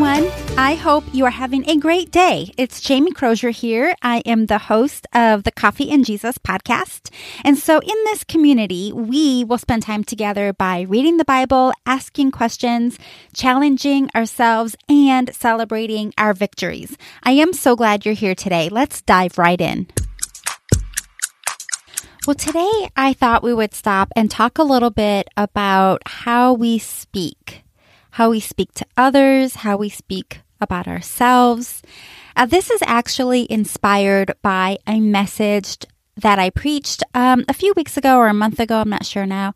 everyone. I hope you are having a great day. It's Jamie Crozier here. I am the host of the Coffee and Jesus podcast. And so in this community, we will spend time together by reading the Bible, asking questions, challenging ourselves, and celebrating our victories. I am so glad you're here today. Let's dive right in. Well, today I thought we would stop and talk a little bit about how we speak how we speak to others, how we speak about ourselves. Uh, this is actually inspired by a message that I preached um, a few weeks ago or a month ago, I'm not sure now.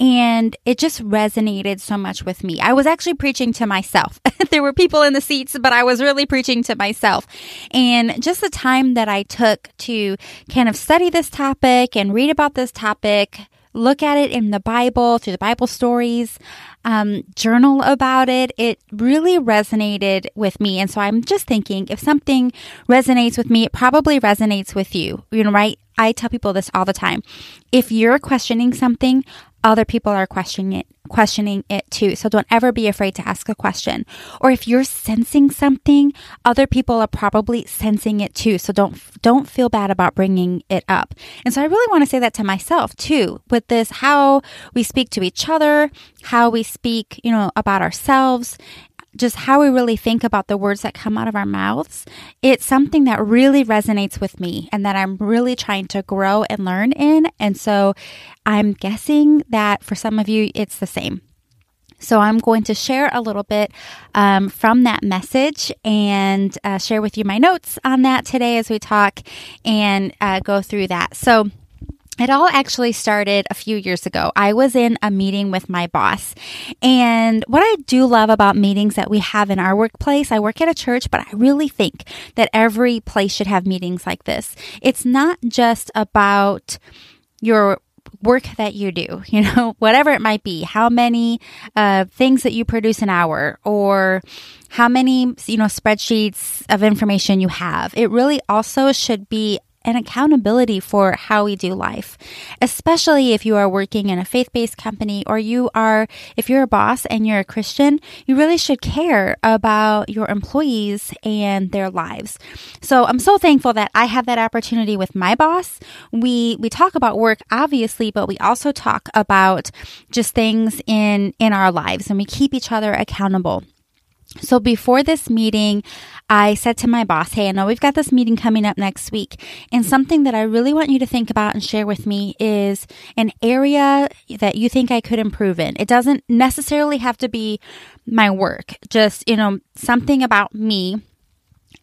And it just resonated so much with me. I was actually preaching to myself. there were people in the seats, but I was really preaching to myself. And just the time that I took to kind of study this topic and read about this topic look at it in the Bible, through the Bible stories, um, journal about it. It really resonated with me. And so I'm just thinking if something resonates with me, it probably resonates with you. You know, right? I tell people this all the time. If you're questioning something, other people are questioning it questioning it too. So don't ever be afraid to ask a question. Or if you're sensing something, other people are probably sensing it too. So don't don't feel bad about bringing it up. And so I really want to say that to myself too with this how we speak to each other, how we speak, you know, about ourselves just how we really think about the words that come out of our mouths, it's something that really resonates with me and that I'm really trying to grow and learn in. And so I'm guessing that for some of you, it's the same. So I'm going to share a little bit um, from that message and uh, share with you my notes on that today as we talk and uh, go through that. So it all actually started a few years ago. I was in a meeting with my boss. And what I do love about meetings that we have in our workplace, I work at a church, but I really think that every place should have meetings like this. It's not just about your work that you do, you know, whatever it might be, how many uh, things that you produce an hour or how many, you know, spreadsheets of information you have. It really also should be and accountability for how we do life, especially if you are working in a faith based company or you are, if you're a boss and you're a Christian, you really should care about your employees and their lives. So I'm so thankful that I have that opportunity with my boss. We, we talk about work, obviously, but we also talk about just things in, in our lives and we keep each other accountable. So before this meeting, I said to my boss, Hey, I know we've got this meeting coming up next week. And something that I really want you to think about and share with me is an area that you think I could improve in. It doesn't necessarily have to be my work, just, you know, something about me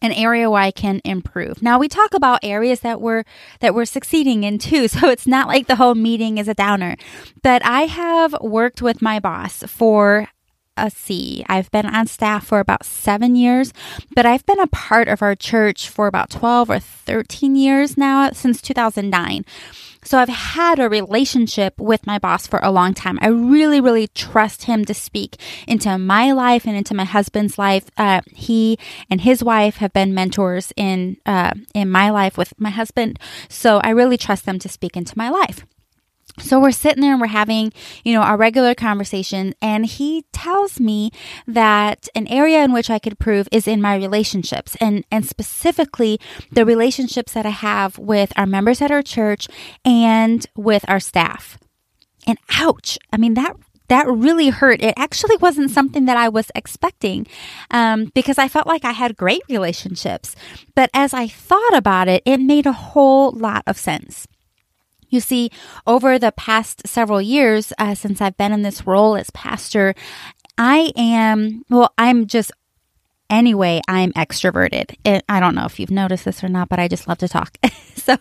an area where I can improve. Now we talk about areas that we're that we're succeeding in too, so it's not like the whole meeting is a downer. But I have worked with my boss for a C. I've been on staff for about seven years, but I've been a part of our church for about 12 or 13 years now, since 2009. So I've had a relationship with my boss for a long time. I really, really trust him to speak into my life and into my husband's life. Uh, he and his wife have been mentors in uh, in my life with my husband, so I really trust them to speak into my life. So we're sitting there and we're having, you know, our regular conversation and he tells me that an area in which I could improve is in my relationships and and specifically the relationships that I have with our members at our church and with our staff. And ouch, I mean that that really hurt. It actually wasn't something that I was expecting um, because I felt like I had great relationships. But as I thought about it, it made a whole lot of sense. You see, over the past several years, uh, since I've been in this role as pastor, I am, well, I'm just anyway, I'm extroverted. It, I don't know if you've noticed this or not, but I just love to talk. so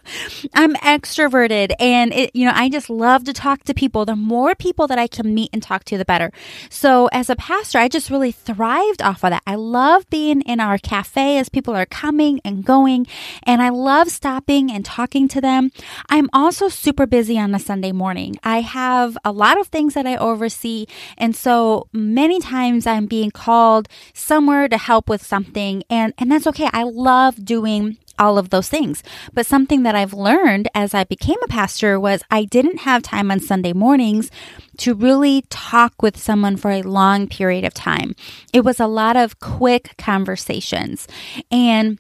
I'm extroverted and it, you know, I just love to talk to people. The more people that I can meet and talk to, the better. So as a pastor, I just really thrived off of that. I love being in our cafe as people are coming and going and I love stopping and talking to them. I'm also super busy on a Sunday morning. I have a lot of things that I oversee. And so many times I'm being called somewhere to help help with something and and that's okay. I love doing all of those things. But something that I've learned as I became a pastor was I didn't have time on Sunday mornings to really talk with someone for a long period of time. It was a lot of quick conversations. And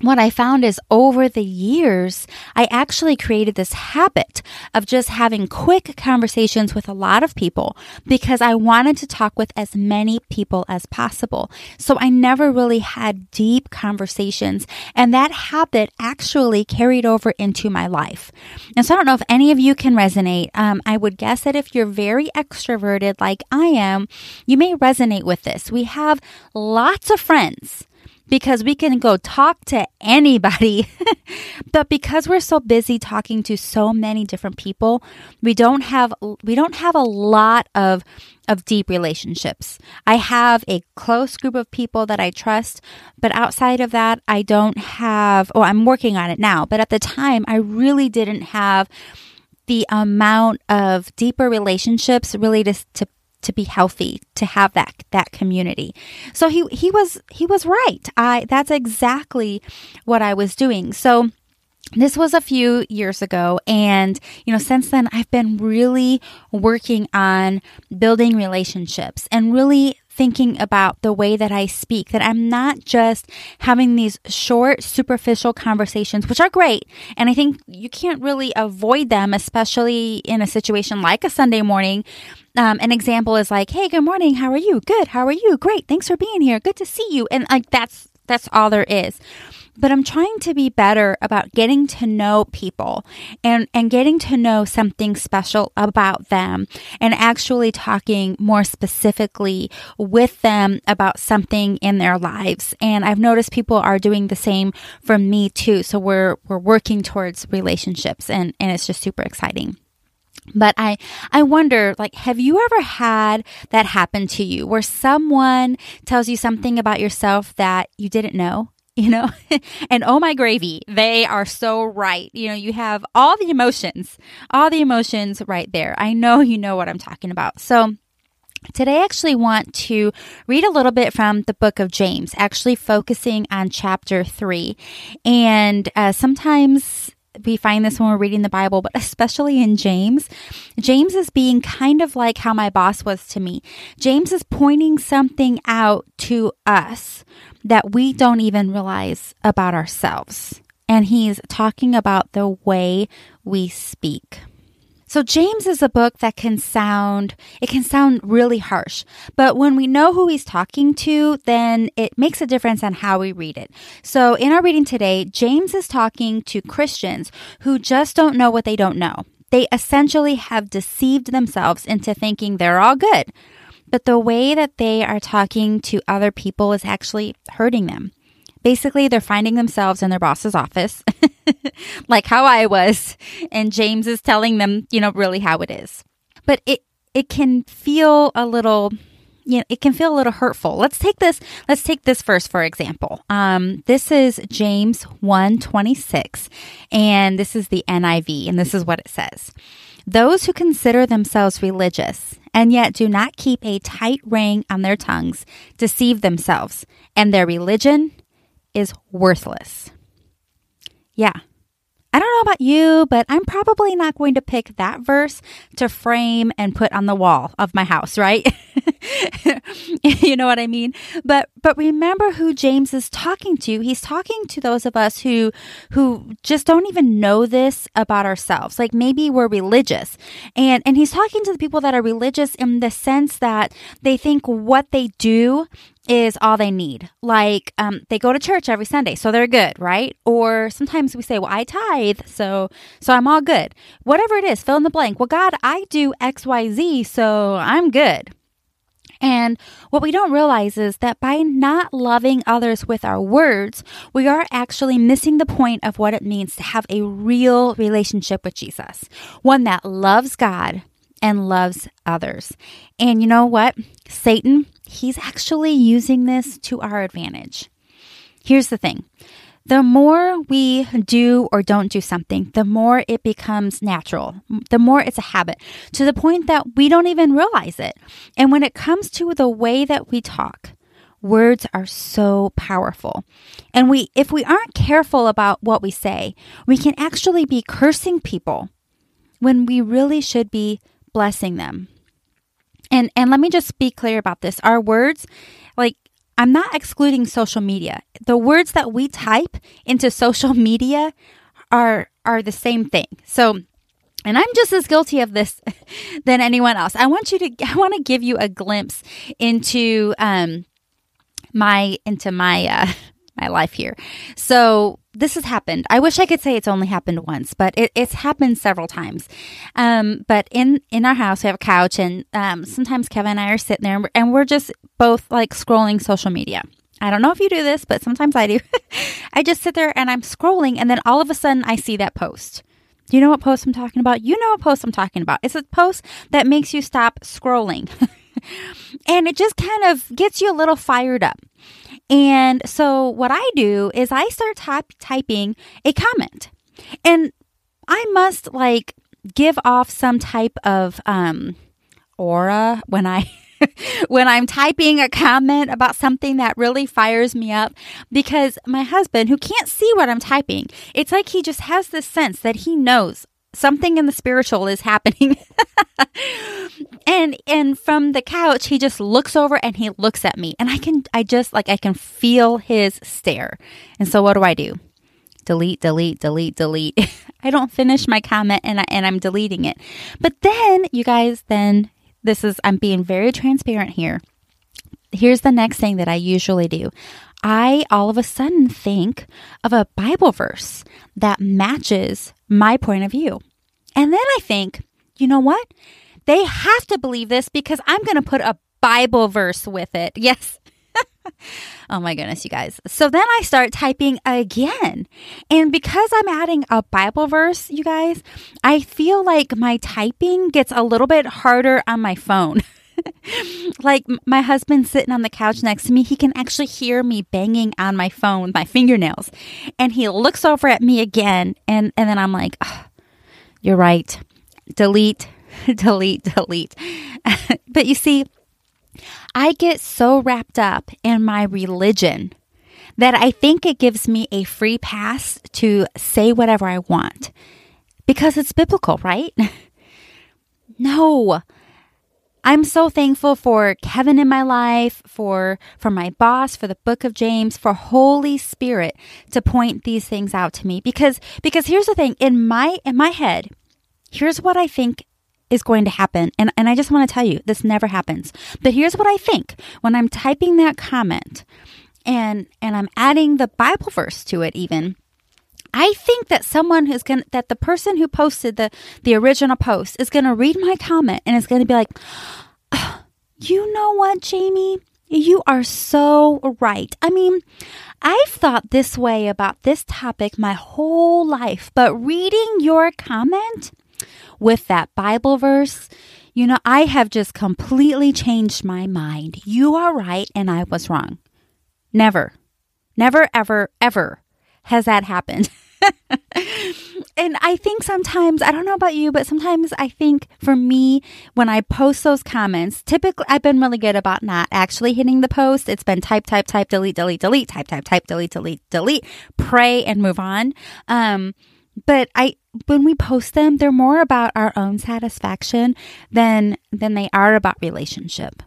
what I found is over the years, I actually created this habit of just having quick conversations with a lot of people because I wanted to talk with as many people as possible. So I never really had deep conversations and that habit actually carried over into my life. And so I don't know if any of you can resonate. Um, I would guess that if you're very extroverted like I am, you may resonate with this. We have lots of friends because we can go talk to anybody. but because we're so busy talking to so many different people, we don't have we don't have a lot of of deep relationships. I have a close group of people that I trust, but outside of that, I don't have oh, I'm working on it now, but at the time I really didn't have the amount of deeper relationships really to, to to be healthy, to have that that community. So he he was he was right. I that's exactly what I was doing. So this was a few years ago and you know since then I've been really working on building relationships and really thinking about the way that I speak, that I'm not just having these short, superficial conversations, which are great. And I think you can't really avoid them, especially in a situation like a Sunday morning. Um, an example is like, Hey, good morning. How are you? Good. How are you? Great. Thanks for being here. Good to see you. And like, that's, that's all there is but I'm trying to be better about getting to know people and, and getting to know something special about them and actually talking more specifically with them about something in their lives. And I've noticed people are doing the same for me too. So we're, we're working towards relationships and, and it's just super exciting. But I, I wonder, like, have you ever had that happen to you where someone tells you something about yourself that you didn't know? you know? and oh my gravy, they are so right. You know, you have all the emotions, all the emotions right there. I know you know what I'm talking about. So, Today, I actually want to read a little bit from the book of James, actually focusing on chapter three. And uh, sometimes we find this when we're reading the Bible, but especially in James. James is being kind of like how my boss was to me. James is pointing something out to us that we don't even realize about ourselves. And he's talking about the way we speak. So James is a book that can sound, it can sound really harsh, but when we know who he's talking to, then it makes a difference on how we read it. So in our reading today, James is talking to Christians who just don't know what they don't know. They essentially have deceived themselves into thinking they're all good but the way that they are talking to other people is actually hurting them. Basically, they're finding themselves in their boss's office, like how I was, and James is telling them, you know, really how it is. But it it can feel a little you know, it can feel a little hurtful. Let's take this. Let's take this verse for example. Um, this is James one twenty six, and this is the NIV, and this is what it says: Those who consider themselves religious and yet do not keep a tight ring on their tongues deceive themselves, and their religion is worthless. Yeah. I don't know about you, but I'm probably not going to pick that verse to frame and put on the wall of my house, right? you know what I mean? But but remember who James is talking to. He's talking to those of us who who just don't even know this about ourselves. Like maybe we're religious. And and he's talking to the people that are religious in the sense that they think what they do is all they need. Like um, they go to church every Sunday, so they're good, right? Or sometimes we say, "Well, I tithe, so so I'm all good." Whatever it is, fill in the blank. Well, God, I do X, Y, Z, so I'm good. And what we don't realize is that by not loving others with our words, we are actually missing the point of what it means to have a real relationship with Jesus, one that loves God and loves others. And you know what? Satan, he's actually using this to our advantage. Here's the thing the more we do or don't do something, the more it becomes natural, the more it's a habit to the point that we don't even realize it. And when it comes to the way that we talk, Words are so powerful. And we, if we aren't careful about what we say, we can actually be cursing people when we really should be blessing them. And, and let me just be clear about this. Our words, like, I'm not excluding social media. The words that we type into social media are, are the same thing. So and I'm just as guilty of this than anyone else. I want you to I want to give you a glimpse into um my into my uh my life here. So this has happened. I wish I could say it's only happened once, but it, it's happened several times. Um, but in in our house, we have a couch, and um, sometimes Kevin and I are sitting there, and we're just both like scrolling social media. I don't know if you do this, but sometimes I do. I just sit there and I'm scrolling, and then all of a sudden I see that post. You know what post I'm talking about? You know what post I'm talking about. It's a post that makes you stop scrolling. and it just kind of gets you a little fired up. And so what I do is I start type, typing a comment. And I must like give off some type of um aura when I when I'm typing a comment about something that really fires me up because my husband, who can't see what I'm typing, it's like he just has this sense that he knows something in the spiritual is happening. and and from the couch he just looks over and he looks at me and I can I just like I can feel his stare. And so what do I do? Delete, delete, delete, delete. I don't finish my comment and I, and I'm deleting it. But then you guys then this is, I'm being very transparent here. Here's the next thing that I usually do. I all of a sudden think of a Bible verse that matches my point of view. And then I think, you know what? They have to believe this because I'm going to put a Bible verse with it. Yes. oh my goodness, you guys. So then I start typing again. And because I'm adding a Bible verse, you guys, I feel like my typing gets a little bit harder on my phone. like my husband sitting on the couch next to me, he can actually hear me banging on my phone my fingernails. And he looks over at me again. And, and then I'm like, oh, you're right. Delete, delete, delete. but you see, I get so wrapped up in my religion that I think it gives me a free pass to say whatever I want because it's biblical, right? no. I'm so thankful for Kevin in my life, for for my boss, for the book of James, for Holy Spirit to point these things out to me because because here's the thing in my in my head, here's what I think is going to happen. And, and I just want to tell you, this never happens. But here's what I think when I'm typing that comment and, and I'm adding the Bible verse to it, even. I think that someone who's going to, that the person who posted the, the original post is going to read my comment and is going to be like, oh, you know what, Jamie? You are so right. I mean, I've thought this way about this topic my whole life, but reading your comment, with that Bible verse, you know, I have just completely changed my mind. You are right and I was wrong. Never, never, ever, ever has that happened. and I think sometimes, I don't know about you, but sometimes I think for me, when I post those comments, typically I've been really good about not actually hitting the post. It's been type, type, type, delete, delete, delete, type, type, type, delete, delete, delete, pray and move on. Um, but I, when we post them, they're more about our own satisfaction than than they are about relationship.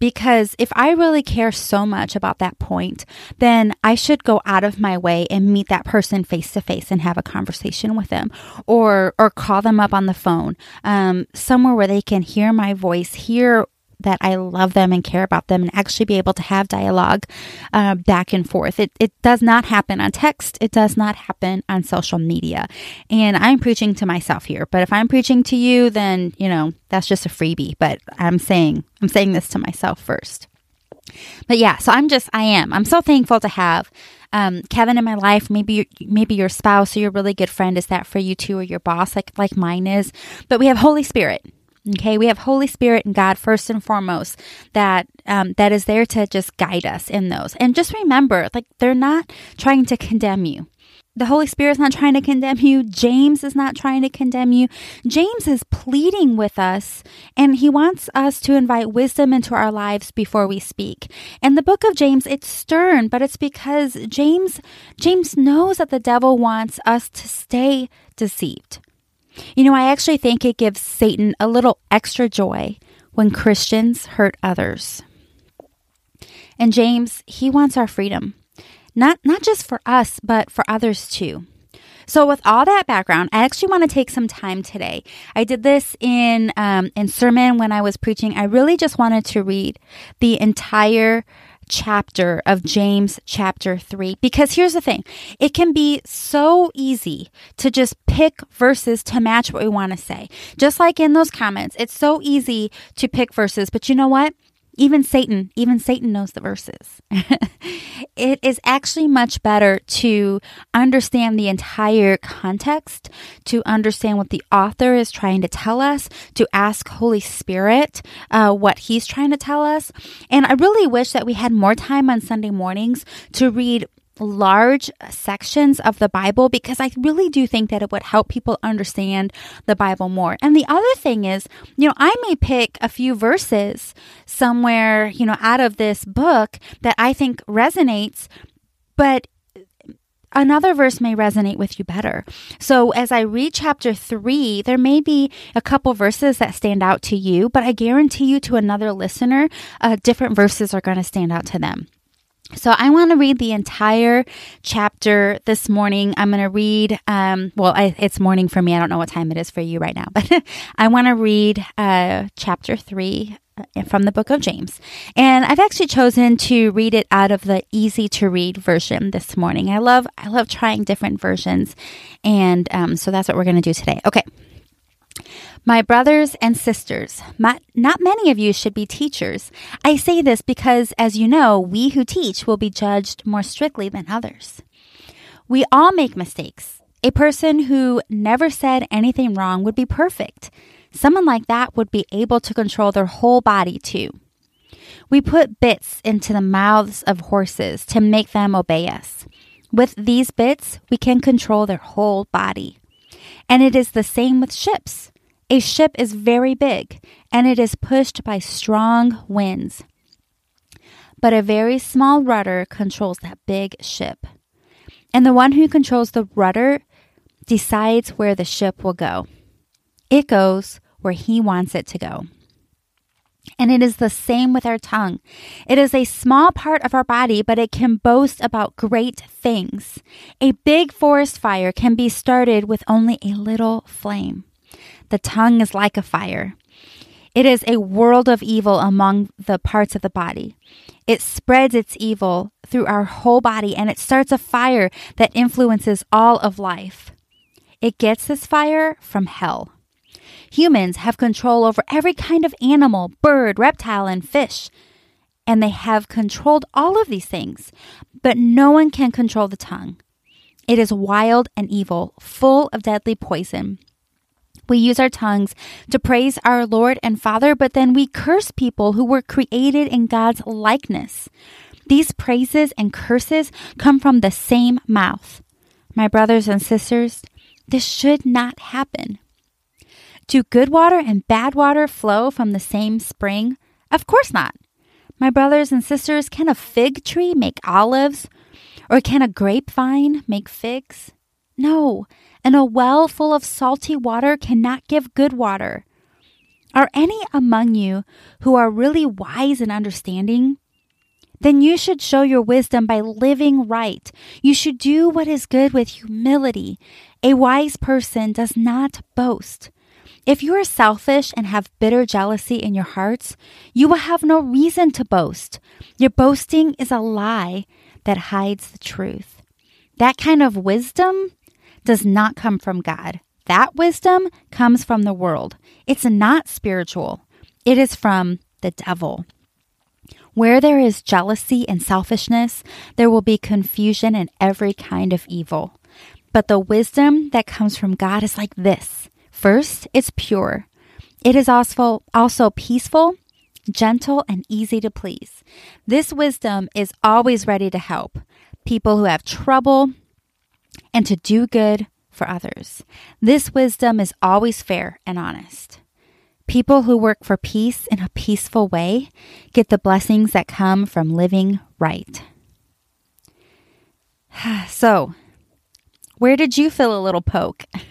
Because if I really care so much about that point, then I should go out of my way and meet that person face to face and have a conversation with them, or or call them up on the phone, um, somewhere where they can hear my voice, hear that I love them and care about them and actually be able to have dialogue uh, back and forth. It, it does not happen on text. It does not happen on social media. And I'm preaching to myself here, but if I'm preaching to you, then, you know, that's just a freebie. But I'm saying, I'm saying this to myself first. But yeah, so I'm just, I am. I'm so thankful to have um, Kevin in my life. Maybe maybe your spouse or your really good friend is that for you too, or your boss, like like mine is. But we have Holy Spirit, Okay, we have Holy Spirit and God first and foremost that um, that is there to just guide us in those. And just remember, like they're not trying to condemn you. The Holy Spirit's not trying to condemn you. James is not trying to condemn you. James is pleading with us and he wants us to invite wisdom into our lives before we speak. In the book of James, it's stern, but it's because James, James knows that the devil wants us to stay deceived. You know, I actually think it gives Satan a little extra joy when Christians hurt others. And James, he wants our freedom. Not not just for us, but for others too. So, with all that background, I actually want to take some time today. I did this in um, in sermon when I was preaching. I really just wanted to read the entire chapter of James chapter 3 because here's the thing it can be so easy to just pick verses to match what we want to say. Just like in those comments it's so easy to pick verses but you know what even Satan, even Satan knows the verses. it is actually much better to understand the entire context, to understand what the author is trying to tell us, to ask Holy Spirit uh, what he's trying to tell us. And I really wish that we had more time on Sunday mornings to read large sections of the Bible because I really do think that it would help people understand the Bible more. And the other thing is, you know, I may pick a few verses somewhere, you know, out of this book that I think resonates, but another verse may resonate with you better. So as I read chapter three, there may be a couple verses that stand out to you, but I guarantee you to another listener, uh, different verses are going to stand out to them. So I want to read the entire chapter this morning. I'm going to read, um, well, I, it's morning for me. I don't know what time it is for you right now, but I want to read uh, chapter three uh, from the book of James. And I've actually chosen to read it out of the easy to read version this morning. I love, I love trying different versions. And um, so that's what we're going to do today. Okay. My brothers and sisters, not, many of you should be teachers. I say this because, as you know, we who teach will be judged more strictly than others. We all make mistakes. A person who never said anything wrong would be perfect. Someone like that would be able to control their whole body too. We put bits into the mouths of horses to make them obey us. With these bits, we can control their whole body. And it is the same with ships. A ship is very big and it is pushed by strong winds. But a very small rudder controls that big ship. And the one who controls the rudder decides where the ship will go. It goes where he wants it to go. And it is the same with our tongue. It is a small part of our body, but it can boast about great things. A big forest fire can be started with only a little flame. The tongue is like a fire. It is a world of evil among the parts of the body. It spreads its evil through our whole body and it starts a fire that influences all of life. It gets this fire from hell. Humans have control over every kind of animal, bird, reptile, and fish. And they have controlled all of these things, but no one can control the tongue. It is wild and evil, full of deadly poison. We use our tongues to praise our Lord and Father, but then we curse people who were created in God's likeness. These praises and curses come from the same mouth. My brothers and sisters, this should not happen. Do good water and bad water flow from the same spring? Of course not. My brothers and sisters, can a fig tree make olives? Or can a grapevine make figs? No, and a well full of salty water cannot give good water. Are any among you who are really wise and understanding? Then you should show your wisdom by living right. You should do what is good with humility. A wise person does not boast. If you are selfish and have bitter jealousy in your hearts, you will have no reason to boast. Your boasting is a lie that hides the truth. That kind of wisdom does not come from God. That wisdom comes from the world. It's not spiritual, it is from the devil. Where there is jealousy and selfishness, there will be confusion and every kind of evil. But the wisdom that comes from God is like this First, it's pure. It is also, also peaceful, gentle, and easy to please. This wisdom is always ready to help people who have trouble, and to do good for others. This wisdom is always fair and honest. People who work for peace in a peaceful way get the blessings that come from living right. So, where did you feel a little poke?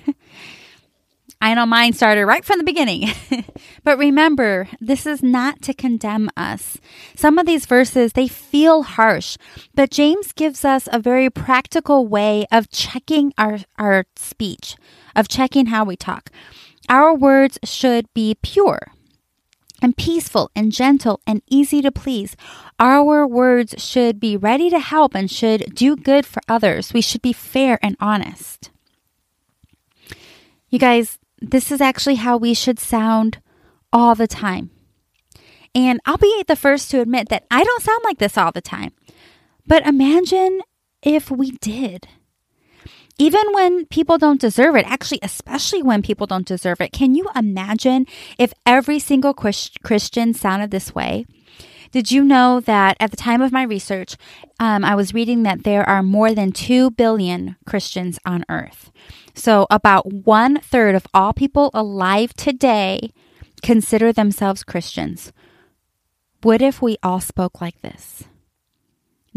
I know mine started right from the beginning. but remember, this is not to condemn us. Some of these verses, they feel harsh, but James gives us a very practical way of checking our, our speech, of checking how we talk. Our words should be pure and peaceful and gentle and easy to please. Our words should be ready to help and should do good for others. We should be fair and honest. You guys, this is actually how we should sound all the time. And I'll be the first to admit that I don't sound like this all the time. But imagine if we did. Even when people don't deserve it, actually, especially when people don't deserve it, can you imagine if every single Christian sounded this way? Did you know that at the time of my research, um, I was reading that there are more than 2 billion Christians on earth? So, about one third of all people alive today consider themselves Christians. What if we all spoke like this?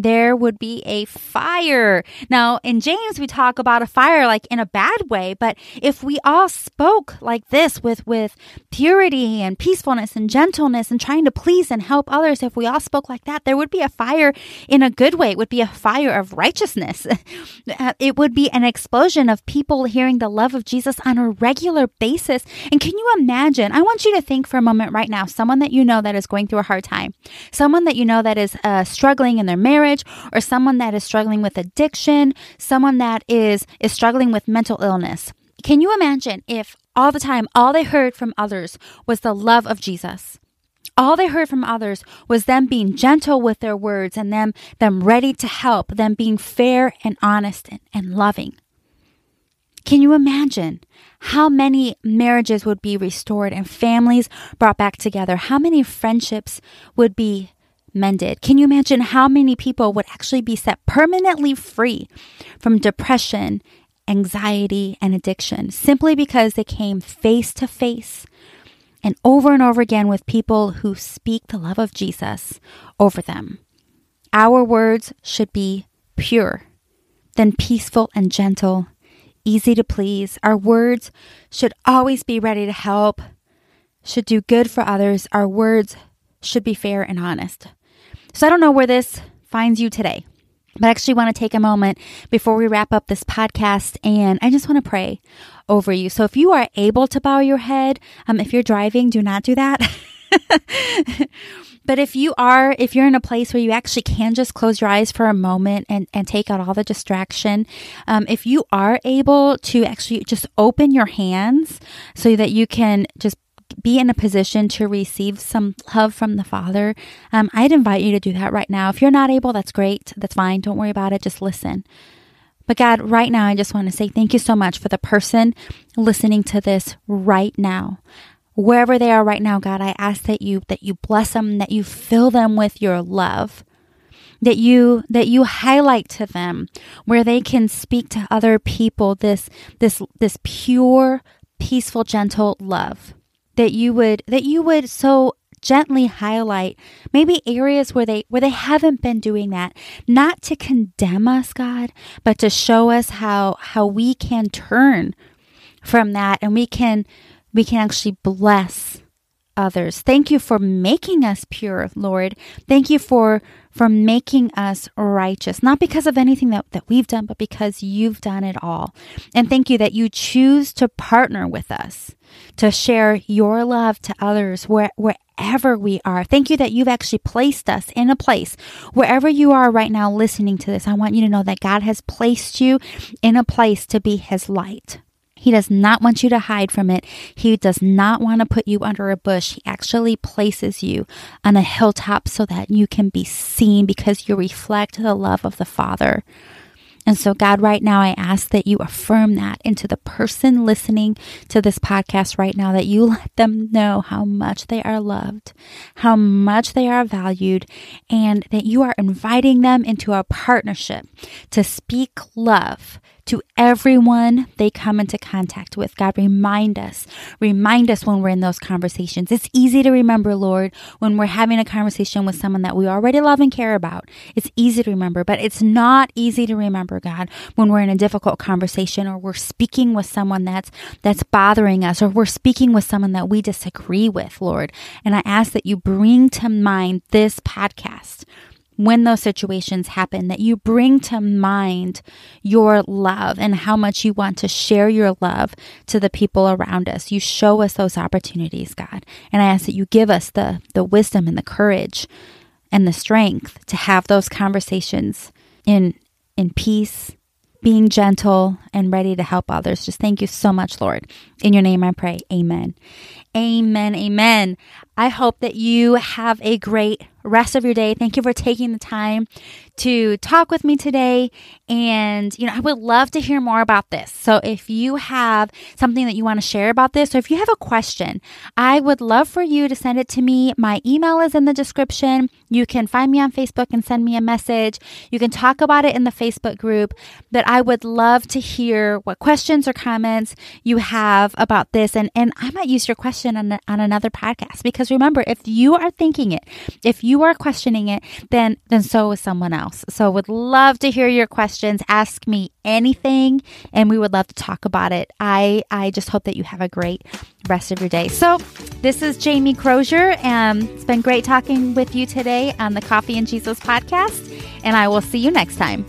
There would be a fire. Now, in James, we talk about a fire like in a bad way, but if we all spoke like this with, with purity and peacefulness and gentleness and trying to please and help others, if we all spoke like that, there would be a fire in a good way. It would be a fire of righteousness. it would be an explosion of people hearing the love of Jesus on a regular basis. And can you imagine? I want you to think for a moment right now, someone that you know that is going through a hard time, someone that you know that is uh, struggling in their marriage marriage or someone that is struggling with addiction, someone that is is struggling with mental illness. Can you imagine if all the time all they heard from others was the love of Jesus? All they heard from others was them being gentle with their words and them them ready to help, them being fair and honest and, and loving. Can you imagine how many marriages would be restored and families brought back together? How many friendships would be mended. Can you imagine how many people would actually be set permanently free from depression, anxiety, and addiction simply because they came face to face and over and over again with people who speak the love of Jesus over them? Our words should be pure, then peaceful and gentle, easy to please. Our words should always be ready to help, should do good for others. Our words should be fair and honest. So I don't know where this finds you today, but I actually want to take a moment before we wrap up this podcast and I just want to pray over you. So if you are able to bow your head, um, if you're driving, do not do that. but if you are, if you're in a place where you actually can just close your eyes for a moment and, and take out all the distraction, um, if you are able to actually just open your hands so that you can just be in a position to receive some love from the Father, um, I'd invite you to do that right now. If you're not able, that's great. That's fine. Don't worry about it. Just listen. But God, right now, I just want to say thank you so much for the person listening to this right now. Wherever they are right now, God, I ask that you that you bless them, that you fill them with your love that you that you highlight to them where they can speak to other people this this this pure peaceful gentle love that you would that you would so gently highlight maybe areas where they where they haven't been doing that. Not to condemn us god but to show us how how we can turn from that and we can we can actually bless others. Thank you for making us pure, Lord. Thank you for for making us righteous, not because of anything that, that we've done, but because you've done it all. And thank you that you choose to partner with us to share your love to others where, wherever we are. Thank you that you've actually placed us in a place wherever you are right now listening to this. I want you to know that God has placed you in a place to be his light. He does not want you to hide from it. He does not want to put you under a bush. He actually places you on a hilltop so that you can be seen because you reflect the love of the Father. And so, God, right now, I ask that you affirm that into the person listening to this podcast right now, that you let them know how much they are loved, how much they are valued, and that you are inviting them into a partnership to speak love to everyone they come into contact with. God, remind us, remind us when we're in those conversations. It's easy to remember, Lord, when we're having a conversation with someone that we already love and care about. It's easy to remember, but it's not easy to remember, God, when we're in a difficult conversation or we're speaking with someone that's, that's bothering us or we're speaking with someone that we disagree with, Lord. And I ask that you bring to mind this podcast when those situations happen, that you bring to mind your love and how much you want to share your love to the people around us. You show us those opportunities, God. And I ask that you give us the, the wisdom and the courage and the strength to have those conversations in, in peace, being gentle and ready to help others. Just thank you so much, Lord. In your name I pray. Amen. Amen. Amen. I hope that you have a great rest of your day. Thank you for taking the time to talk with me today. And, you know, I would love to hear more about this. So if you have something that you want to share about this, or if you have a question, I would love for you to send it to me. My email is in the description. You can find me on Facebook and send me a message. You can talk about it in the Facebook group. But I would love to hear what questions or comments you have about this. And, and I might use your question on, on another podcast because remember, if you are thinking it, if you are questioning it, then, then so is someone else. So would love to hear your questions. Ask me anything and we would love to talk about it. I, I just hope that you have a great rest of your day. So this is Jamie Crozier and it's been great talking with you today on the Coffee and Jesus podcast and I will see you next time.